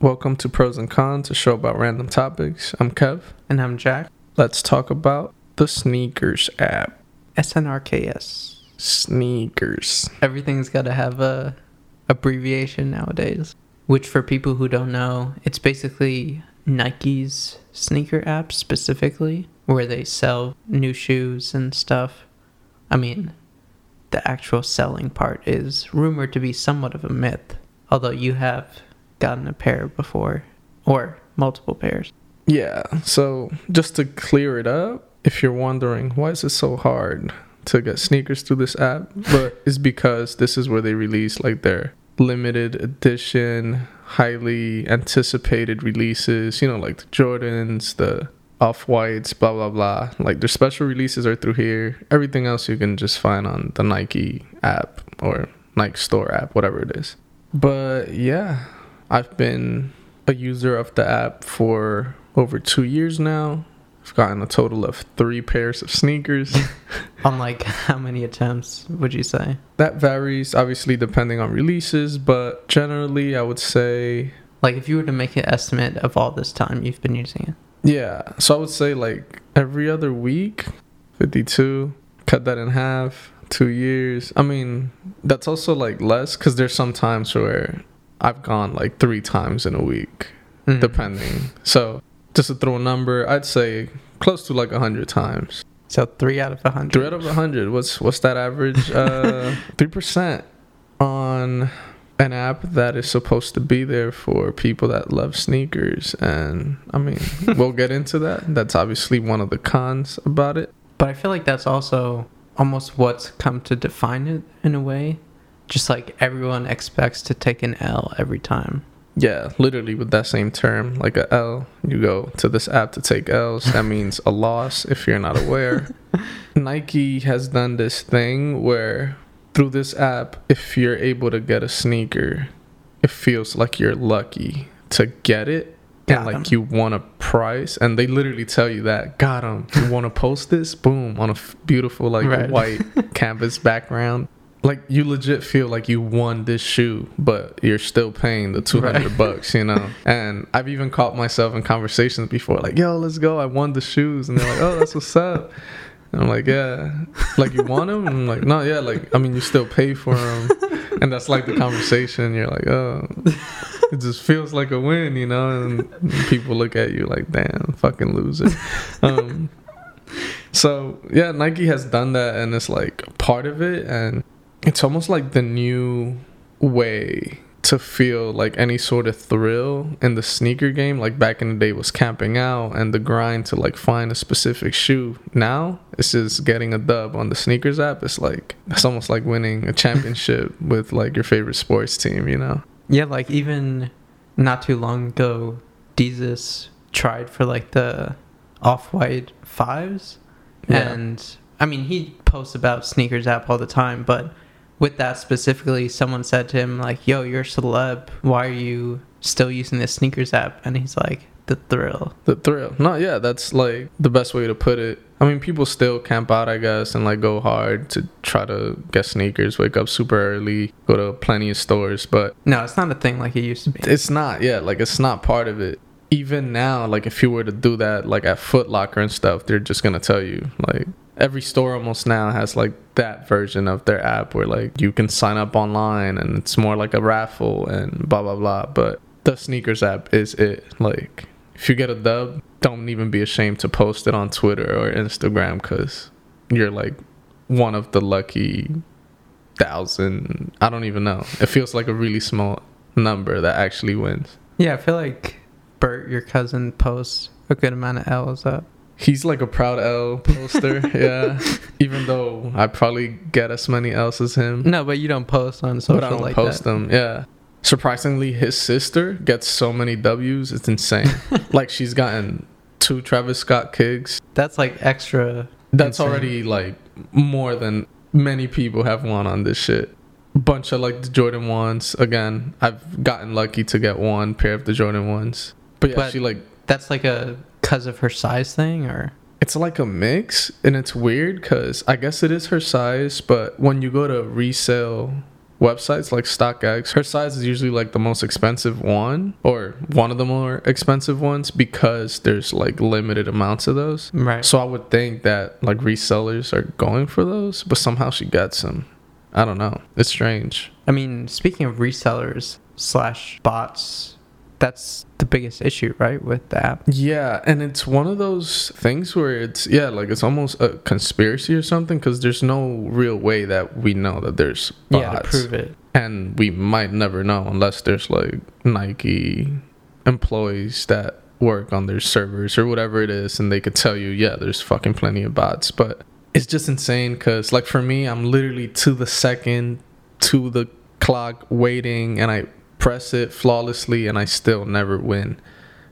Welcome to Pros and Cons, a show about random topics. I'm Kev. And I'm Jack. Let's talk about the Sneakers app. SNKRS. Sneakers. Everything's got to have a abbreviation nowadays. Which, for people who don't know, it's basically Nike's sneaker app specifically, where they sell new shoes and stuff. I mean, the actual selling part is rumored to be somewhat of a myth, although you have gotten a pair before, or multiple pairs. Yeah, so just to clear it up, if you're wondering why is it so hard to get sneakers through this app, but it's because this is where they release like their limited edition, highly anticipated releases, you know, like the Jordans, the off whites, blah blah blah. Like their special releases are through here. Everything else you can just find on the Nike app or Nike Store app, whatever it is. But yeah, I've been a user of the app for over two years now. I've gotten a total of three pairs of sneakers. On like how many attempts would you say? that varies obviously depending on releases, but generally I would say Like if you were to make an estimate of all this time you've been using it. Yeah, so I would say like every other week, 52, cut that in half, two years. I mean, that's also like less because there's some times where I've gone like three times in a week, Mm. depending. So just to throw a number, I'd say close to like 100 times. So three out of a hundred. Three out of a 100, what's, what's that average? Uh, 3% on an app that is supposed to be there for people that love sneakers and i mean we'll get into that that's obviously one of the cons about it But I feel like that's also almost what's come to define it in a way. Just like everyone expects to take an L every time. yeah literally with that same term like a l you go to this app to take l's. That means a loss if you're not aware. Nike has done this thing where through this app if you're able to get a sneaker it feels like you're lucky to get it and Got like you want a price. And they literally tell you that got them you want to post this? Boom on a f- beautiful like Right. white canvas background like you legit feel like you won this shoe but you're still paying the 200 Right. bucks you know? And i've even caught myself in conversations before like yo let's go. I won the shoes. And they're like oh that's what's up. And i'm like yeah. Like you want them and i'm like no yeah like i mean you still pay for them and that's like the conversation. You're like oh. It just feels like a win you know? And people look at you like damn fucking loser. Um so yeah nike has done that and it's like part of it and it's almost like the new way to feel like any sort of thrill in the sneaker game like back in the day was camping out and the grind to like find a specific shoe now it's just getting a dub on the sneakers app it's like it's almost like winning a championship with like your favorite sports team you know Yeah, like even not too long ago, Jesus tried for like the off white fives. Yeah. And I mean, he posts about sneakers app all the time, but with that specifically, someone said to him, like, yo, you're a celeb. Why are you still using this sneakers app? And he's like, the thrill. the thrill no yeah that's like the best way to put it i mean people still camp out i guess and like go hard to try to get sneakers wake up super early go to plenty of stores but No, it's not a thing like it used to be. it's not yeah like it's not part of it even now like if you were to do that like at Foot Locker and stuff they're just gonna tell you like every store almost now has like that version of their app where like you can sign up online and it's more like a raffle and blah blah blah. But the sneakers app is it. Like if you get a dub don't even be ashamed to post it on twitter or instagram because you're like one of the lucky thousand. I don't even know. It feels like a really small number that actually wins. Yeah, I feel like Bert, your cousin, posts a good amount of L's up. He's like a proud L poster, yeah. Even though I probably get as many L's as him, No, but you don't post on social but I don't like post that. them. Yeah. Surprisingly, his sister gets so many W's. It's insane. like she's gotten two Travis Scott kicks. That's like extra. That's Insane. already like more than many people have won on this shit. Bunch of like the Jordan ones. Again, I've gotten lucky to get one pair of the Jordan ones. But yeah, But- she like That's like a because of her size thing, or It's like a mix, and it's weird because I guess it is her size, but when you go to resale websites like StockX, her size is usually like the most expensive one or one of the more expensive ones because there's like limited amounts of those. Right. So I would think that like resellers are going for those, but somehow she gets them. I don't know. It's strange. I mean, speaking of resellers slash bots, that's the biggest issue, right, with the app. Yeah, and it's one of those things where it's yeah, like it's almost a conspiracy or something because there's no real way that we know that there's bots. Yeah, to prove it. and we might never know unless there's like Nike employees that work on their servers or whatever it is, and they could tell you, yeah, there's fucking plenty of bots, but it's just insane because like for me, I'm literally to the second to the clock waiting, and I press it flawlessly, and I still never win,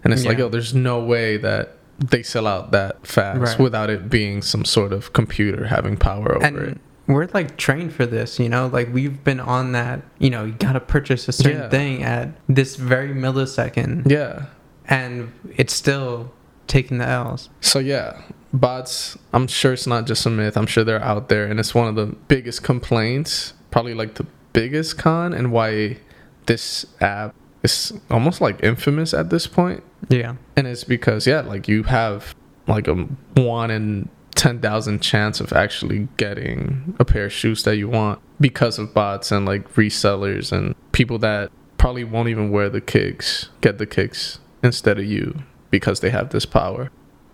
and it's like, Yeah. yo, there's no way that. They sell out that fast Right. without it being some sort of computer having power over and it. we're like trained for this, you know. Like we've been on that. You know, you gotta purchase a certain Yeah. thing at this very millisecond, Yeah, and it's still taking the L's. So yeah, bots. I'm sure it's not just a myth. I'm sure they're out there, and it's one of the biggest complaints, probably like the biggest con, and why this app is almost like infamous at this point. Yeah. And it's because yeah, like you have like a one in ten thousand chance of actually getting a pair of shoes that you want because of bots and like resellers and people that probably won't even wear the kicks, get the kicks instead of you because they have this power.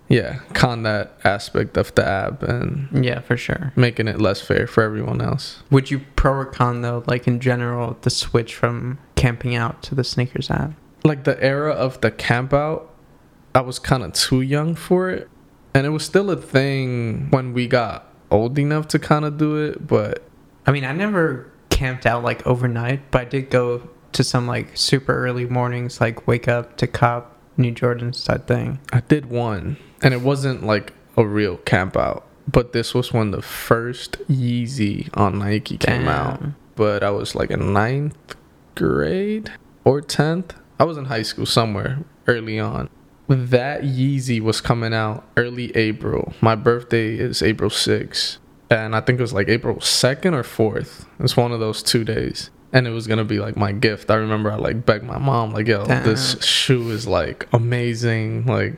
Yeah, con that aspect of the app and Yeah, for sure. making it less fair for everyone else. Would you pro or con though, like in general, the switch from camping out to the sneakers app? like the era of the camp out i was kind of too young for it and it was still a thing when we got old enough to kind of do it but I mean, I never camped out like overnight, but I did go to some like super early mornings, like wake up to cop New Jordans type thing. i did one and it wasn't like a real camp out. But this was when the first yeezy on nike came out. But i was like in ninth grade or 10th i was in high school somewhere early on. That yeezy was coming out early april. My birthday is april 6th and i think it was like april 2nd or 4th it's one of those two days. And it was gonna be like my gift. I remember i like begged my mom like yo this shoe is like amazing. Like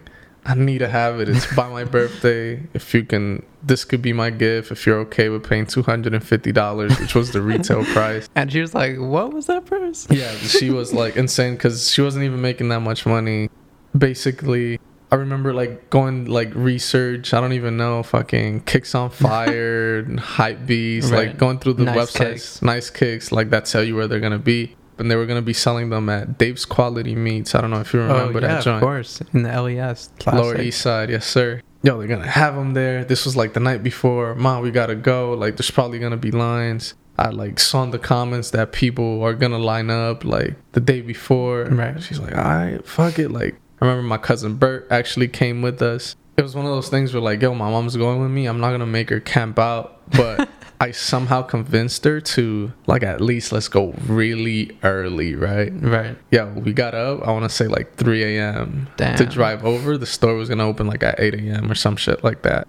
i need to have it it's by my birthday if you can this could be my gift if you're okay with paying $250 which was the retail price And she was like, "What was that price?" yeah, she was like insane because she wasn't even making that much money. Basically, I remember like going like research. I don't even know fucking kicks on fire, and hype beast, Right. like going through the Nice websites, kicks. nice kicks, like that tell you where they're gonna be. And they were gonna be selling them at Dave's Quality Meats. I don't know if you oh, remember oh yeah, that of joint. course, in the LES classic. Lower East Side, yes sir. Yo, they're gonna have them there. This was like the night before. Mom, we gotta go. Like, there's probably gonna be lines. I like saw in the comments that people are gonna line up like the day before. Right. She's like, all right, fuck it. Like, I remember my cousin Bert actually came with us. It was one of those things where like, yo, my mom's going with me. I'm not gonna make her camp out, but I somehow convinced her to like at least let's go really early, right? Right. Yeah, we got up. I want to say like 3 a.m. to drive over. The store was gonna open like at 8 a.m. or some shit like that.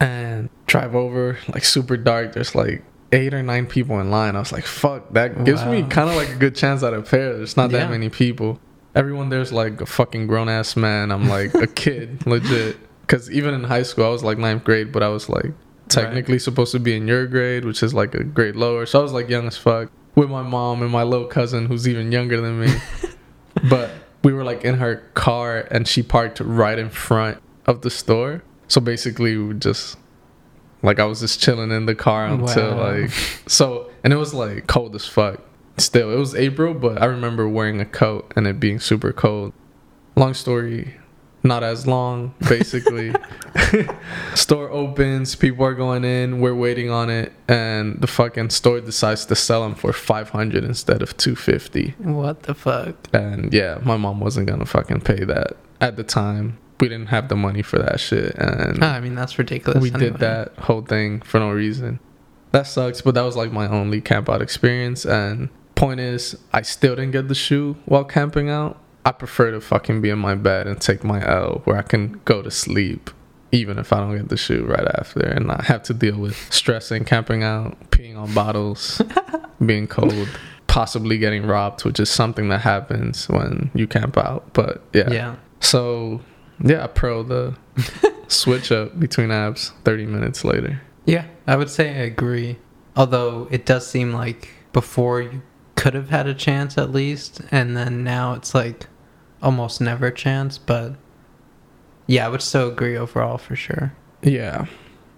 And drive over like super dark. There's like eight or nine people in line. I was like, fuck, that gives me kind of like a good chance at a pair. There's not that Yeah. many people. Everyone there's like a fucking grown ass man. I'm like a kid, legit. Because even in high school, I was like ninth grade, but I was like technically supposed to be in your grade, which is like a grade lower. So I was like young as fuck with my mom and my little cousin who's even younger than me. but we were like in her car and she parked right in front of the store. So basically, we just like I was just chilling in the car until Wow. like so, and it was like cold as fuck. Still, it was April, but I remember wearing a coat and it being super cold. Long story, not as long. Basically, store opens, people are going in, we're waiting on it, and the fucking store decides to sell them for five hundred instead of two fifty. What the fuck? And yeah, my mom wasn't gonna fucking pay that at the time. We didn't have the money for that shit, and Ah, I mean, that's ridiculous. we anyway. did that whole thing for no reason. That sucks, but that was like my only camp out experience. And point is, I still didn't get the shoe while camping out. I prefer to fucking be in my bed and take my L where I can go to sleep even if I don't get the shoe right after and not have to deal with stressing, camping out, peeing on bottles, being cold, possibly getting robbed, which is something that happens when you camp out. But yeah. Yeah. So yeah, I pro the switch up between apps 30 minutes later. Yeah, I would say I agree. Although it does seem like before you could have had a chance at least, and then now it's like almost never a chance. But yeah, I would still agree overall for sure. Yeah.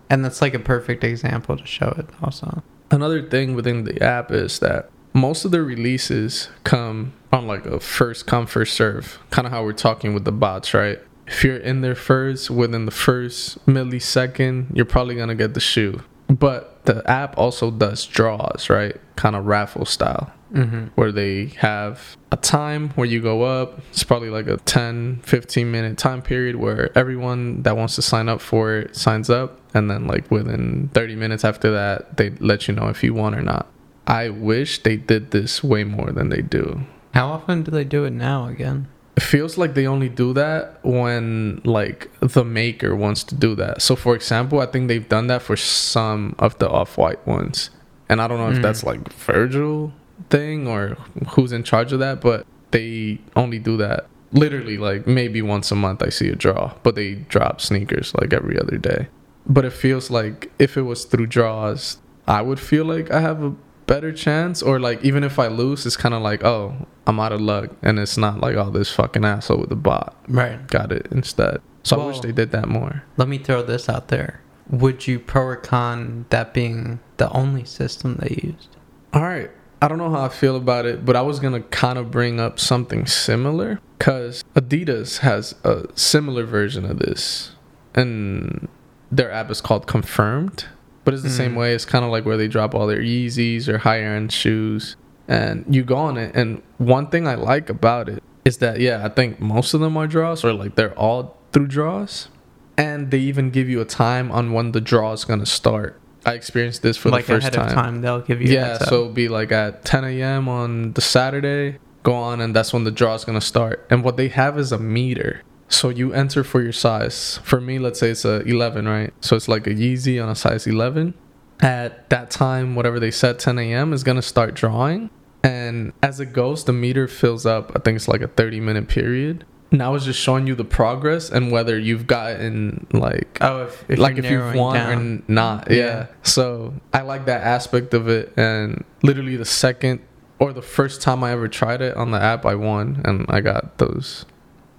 And that's like a perfect example to show it also. Another thing within the app is that most of the releases come on like a first come first serve, kind of how we're talking with the bots, right? If you're in there first within the first millisecond, you're probably gonna get the shoe. But the app also does draws, right? Kind of raffle style Mm-hmm. where they have a time where you go up. It's probably like a 10, 15 minute time period where everyone that wants to sign up for it signs up. And then, like, within 30 minutes after that, they let you know if you won or not. I wish they did this way more than they do. How often do they do it now again? It feels like they only do that when like the maker wants to do that. So for example, I think they've done that for some of the off-white ones. And I don't know if Mm. that's like Virgil thing or who's in charge of that, but they only do that literally like maybe once a month I see a draw, but they drop sneakers like every other day. But it feels like if it was through draws, I would feel like I have a better chance or like even if I lose, it's kind of like, oh, I'm out of luck and it's not like oh this fucking asshole with the bot Right. got it instead. So I wish they did that more. Let me throw this out there. Would you pro or con that being the only system they used? All right. I don't know how I feel about it, but I was going to kind of bring up something similar because Adidas has a similar version of this. And their app is called Confirmed, but it's the same Mm. way. It's kind of like where they drop all their Yeezys or higher end shoes. And you go on it. And one thing I like about it is that, yeah, I think most of them are draws or like they're all through draws. And they even give you a time on when the draw is going to start. I experienced this for like the first ahead time. of time, they'll give you. Yeah, so it'll be like at 10 a.m. on the Saturday. Go on, and that's when the draw is gonna start. And what they have is a meter. So you enter for your size. For me, let's say it's a 11, right? So it's like a Yeezy on a size 11. At that time, whatever they set, 10 a.m. is gonna start drawing. And as it goes, the meter fills up. I think it's like a 30 minute period. Now it's just showing you the progress and whether you've gotten like Oh, if, if like if you've won down. or not. Yeah. Yeah. So I like that aspect of it. And literally the second or the first time I ever tried it on the app, I won and I got those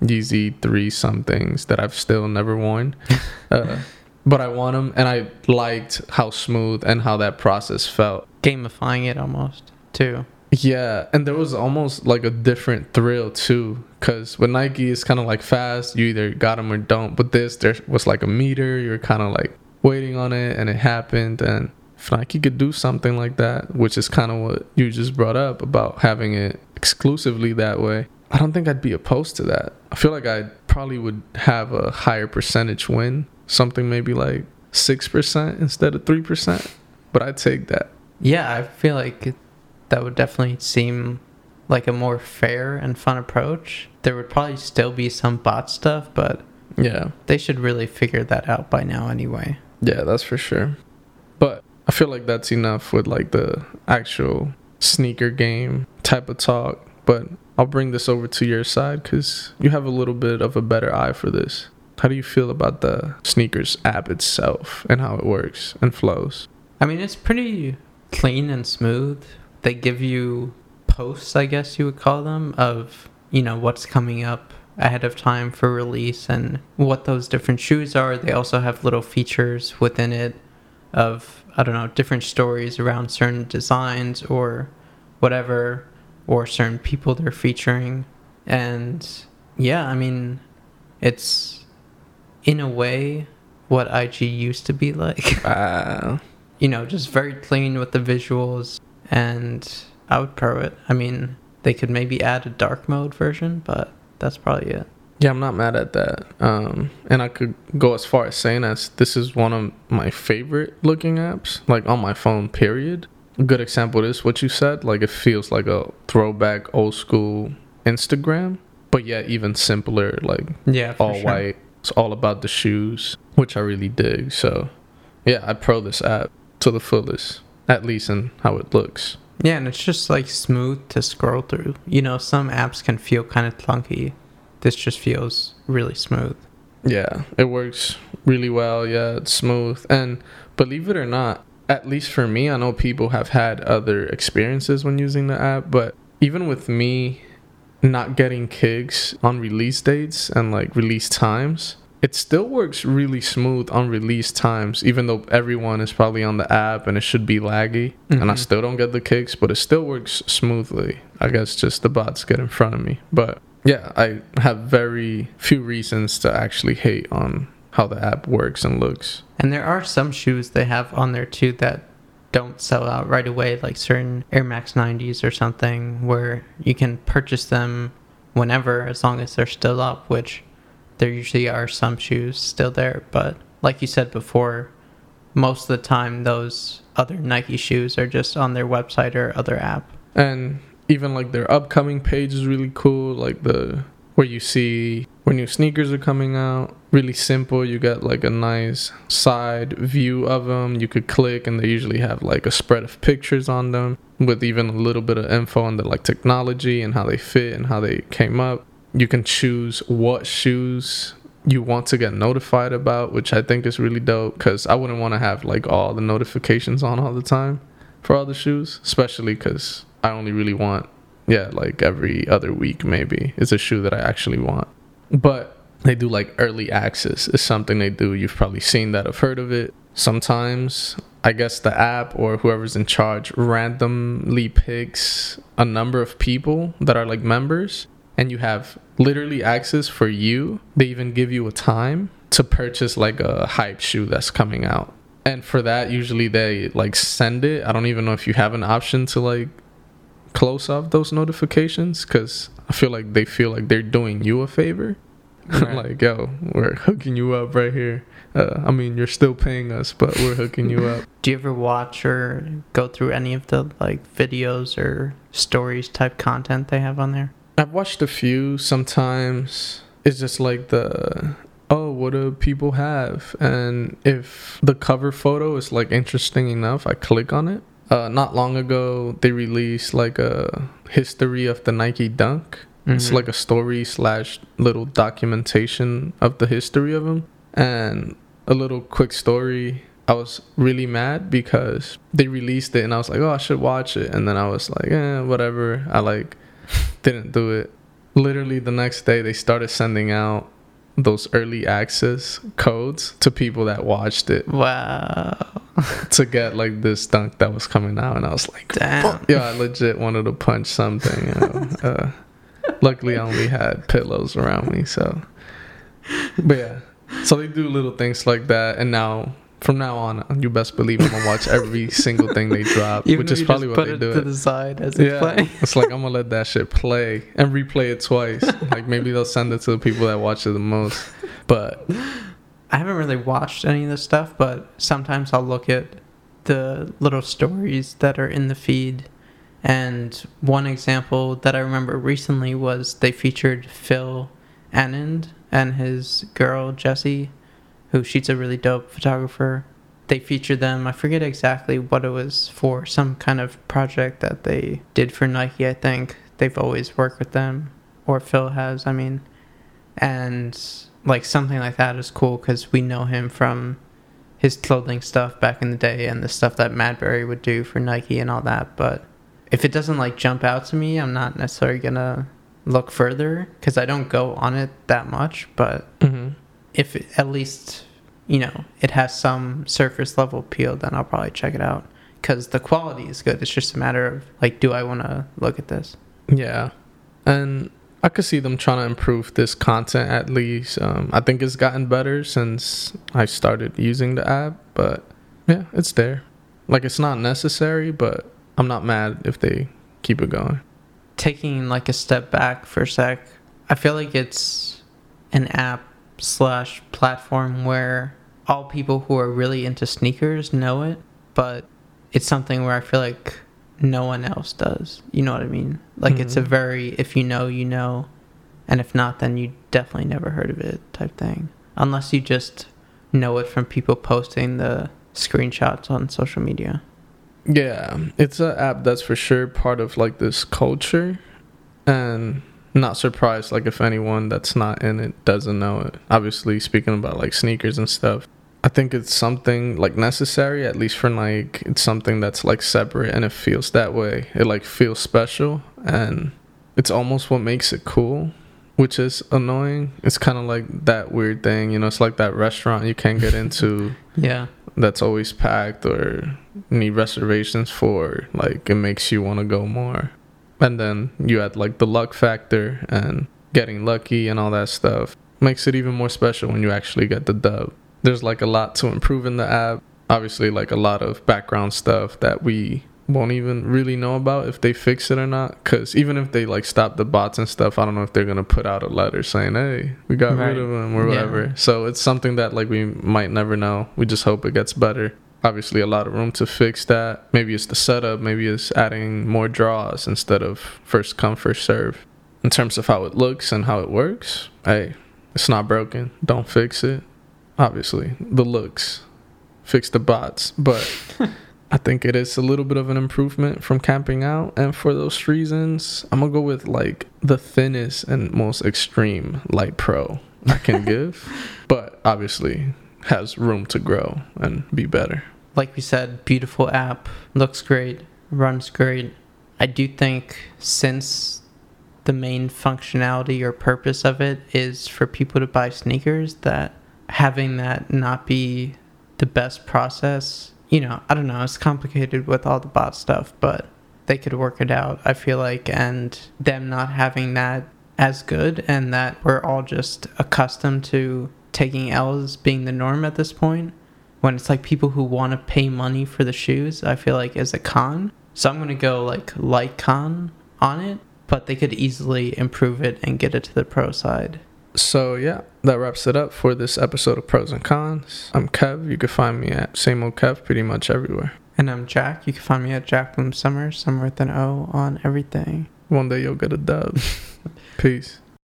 Yeezy three somethings that I've still never worn. uh, but I won them and I liked how smooth and how that process felt. gamifying it almost too. Yeah, and there was almost like a different thrill too, because with Nike it's kind of like fast, you either got them or don't. But this there was like a meter, you're kind of like waiting on it, and it happened. And if Nike could do something like that, which is kind of what you just brought up about having it exclusively that way, I don't think I'd be opposed to that. I feel like I probably would have a higher percentage win, something maybe like six percent instead of three percent. But I'd take that. Yeah, I feel like that would definitely seem like a more fair and fun approach. There would probably still be some bot stuff, but Yeah. they should really figure that out by now anyway. Yeah, that's for sure. But I feel like that's enough with like the actual sneaker game type of talk. But I'll bring this over to your side because you have a little bit of a better eye for this. How do you feel about the sneakers app itself and how it works and flows? I mean, it's pretty clean and smooth. They give you posts, I guess you would call them, of, you know, what's coming up ahead of time for release and what those different shoes are. They also have little features within it of, I don't know, different stories around certain designs or whatever, or certain people they're featuring. And yeah, I mean, it's in a way what IG used to be like. Uh, you know, just very clean with the visuals, and I would pro it. I mean, they could maybe add a dark mode version, but that's probably it. yeah, I'm not mad at that. Um, and I could go as far as saying as this is one of my favorite looking apps, like on my phone, period. A good example is what you said. Like it feels like a throwback old school Instagram, but yet even simpler, like Yeah, all sure. white. It's all about the shoes. which I really dig. So, yeah, I pro this app to the fullest, at least in how it looks. Yeah, and it's just like smooth to scroll through. You know, some apps can feel kind of clunky. This just feels really smooth. Yeah, it works really well. Yeah, it's smooth. And believe it or not, at least for me, I know people have had other experiences when using the app, but even with me not getting kicks on release dates and like release times, it still works really smooth on release times, even though everyone is probably on the app and it should be laggy. Mm-hmm. And I still don't get the kicks, but it still works smoothly. I guess just the bots get in front of me. But yeah, I have very few reasons to actually hate on how the app works and looks. And there are some shoes they have on there too that don't sell out right away, like certain Air Max 90s or something, where you can purchase them whenever as long as they're still up, which there usually are some shoes still there, but like you said before, most of the time those other Nike shoes are just on their website or other app. And even like their upcoming page is really cool, like the where you see when new sneakers are coming out. Really simple. You get like a nice side view of them. You could click, and they usually have like a spread of pictures on them with even a little bit of info on the like technology and how they fit and how they came up you can choose what shoes you want to get notified about, which I think is really dope because I wouldn't want to have like all the notifications on all the time for all the shoes, especially because I only really want, yeah, like every other week maybe is a shoe that I actually want. But they do like early access is something they do. You've probably seen that, I've heard of it. Sometimes I guess the app or whoever's in charge randomly picks a number of people that are like members and you have literally access for you. They even give you a time to purchase like a hype shoe that's coming out. And for that, usually they like send it. I don't even know if you have an option to like close off those notifications because I feel like they feel like they're doing you a favor. Right. like, yo, we're hooking you up right here. Uh, I mean, you're still paying us, but we're hooking you up. Do you ever watch or go through any of the like videos or stories type content they have on there? I've watched a few. Sometimes it's just like the oh, what do people have? And if the cover photo is like interesting enough, I click on it. Uh, not long ago, they released like a history of the Nike Dunk. Mm-hmm. It's like a story slash little documentation of the history of them. And a little quick story. I was really mad because they released it and I was like, oh, I should watch it. And then I was like, eh, whatever. I like didn't do it. Literally the next day, they started sending out those early access codes to people that watched it. Wow. to get like this dunk that was coming out, and I was like, damn. Yeah, I legit wanted to punch something. You know? uh, luckily, I only had pillows around me, so. But yeah, so they do little things like that, and now from now on, you best believe I'm gonna watch every single thing they drop, Even which is probably what they do. To the side as yeah, playing. it's like I'm gonna let that shit play and replay it twice. like maybe they'll send it to the people that watch it the most. But I haven't really watched any of this stuff, but sometimes I'll look at the little stories that are in the feed. And one example that I remember recently was they featured Phil Anand and his girl Jessie who she's a really dope photographer. They featured them. I forget exactly what it was for. Some kind of project that they did for Nike. I think they've always worked with them, or Phil has. I mean, and like something like that is cool because we know him from his clothing stuff back in the day and the stuff that Madbury would do for Nike and all that. But if it doesn't like jump out to me, I'm not necessarily gonna look further because I don't go on it that much. But mm-hmm if it, at least you know it has some surface level appeal, then I'll probably check it out because the quality is good. It's just a matter of like, do I want to look at this? Yeah, and I could see them trying to improve this content at least. Um, I think it's gotten better since I started using the app, but yeah, it's there. Like it's not necessary, but I'm not mad if they keep it going. Taking like a step back for a sec, I feel like it's an app slash platform where all people who are really into sneakers know it, but it's something where I feel like no one else does. You know what I mean? Like mm-hmm. it's a mm-hmm. very if you know, you know, and if not, then you definitely never heard of it type thing. Unless you just know it from people posting the screenshots on social media. Yeah, it's an app that's for sure part of like this culture, and not surprised like if anyone that's not in it doesn't know it. Obviously, speaking about like sneakers and stuff, I think it's something like necessary at least for like it's something that's like separate and it feels that way. It like feels special and it's almost what makes it cool, which is annoying. It's kind of like that weird thing, you know, it's like that restaurant you can't get into. Yeah. that's always packed or need reservations for like it makes you want to go more and then you add like the luck factor and getting lucky and all that stuff makes it even more special when you actually get the dub. There's like a lot to improve in the app. Obviously like a lot of background stuff that we won't even really know about if they fix it or not because even if they like stop the bots and stuff i don't know if they're gonna put out a letter saying hey we got Right. rid of them or Yeah. whatever. So it's something that like we might never know. We just hope it gets better obviously a lot of room to fix that. Maybe it's the setup maybe it's adding more draws instead of first come first serve. In terms of how it looks and how it works hey it's not broken. Don't fix it. Obviously the looks fix the bots but I think it is a little bit of an improvement from camping out, and for those reasons, I'm gonna go with like the thinnest and most extreme light pro I can give, but obviously has room to grow and be better. Like we said, beautiful app, looks great, runs great. I do think since the main functionality or purpose of it is for people to buy sneakers, that having that not be the best process, you know, I don't know, it's complicated with all the bot stuff, but they could work it out, I feel like, and them not having that as good and that we're all just accustomed to taking L's being the norm at this point when it's like people who want to pay money for the shoes, I feel like is a con. So I'm gonna go like light con on it, but they could easily improve it and get it to the pro side. So yeah, that wraps it up for this episode of Pros and Cons. I'm Kev. You can find me at same old Kev pretty much everywhere. And I'm Jack. You can find me at Jack Bloom Sommer, Summer with an O on everything. One day you'll get a dub. Peace.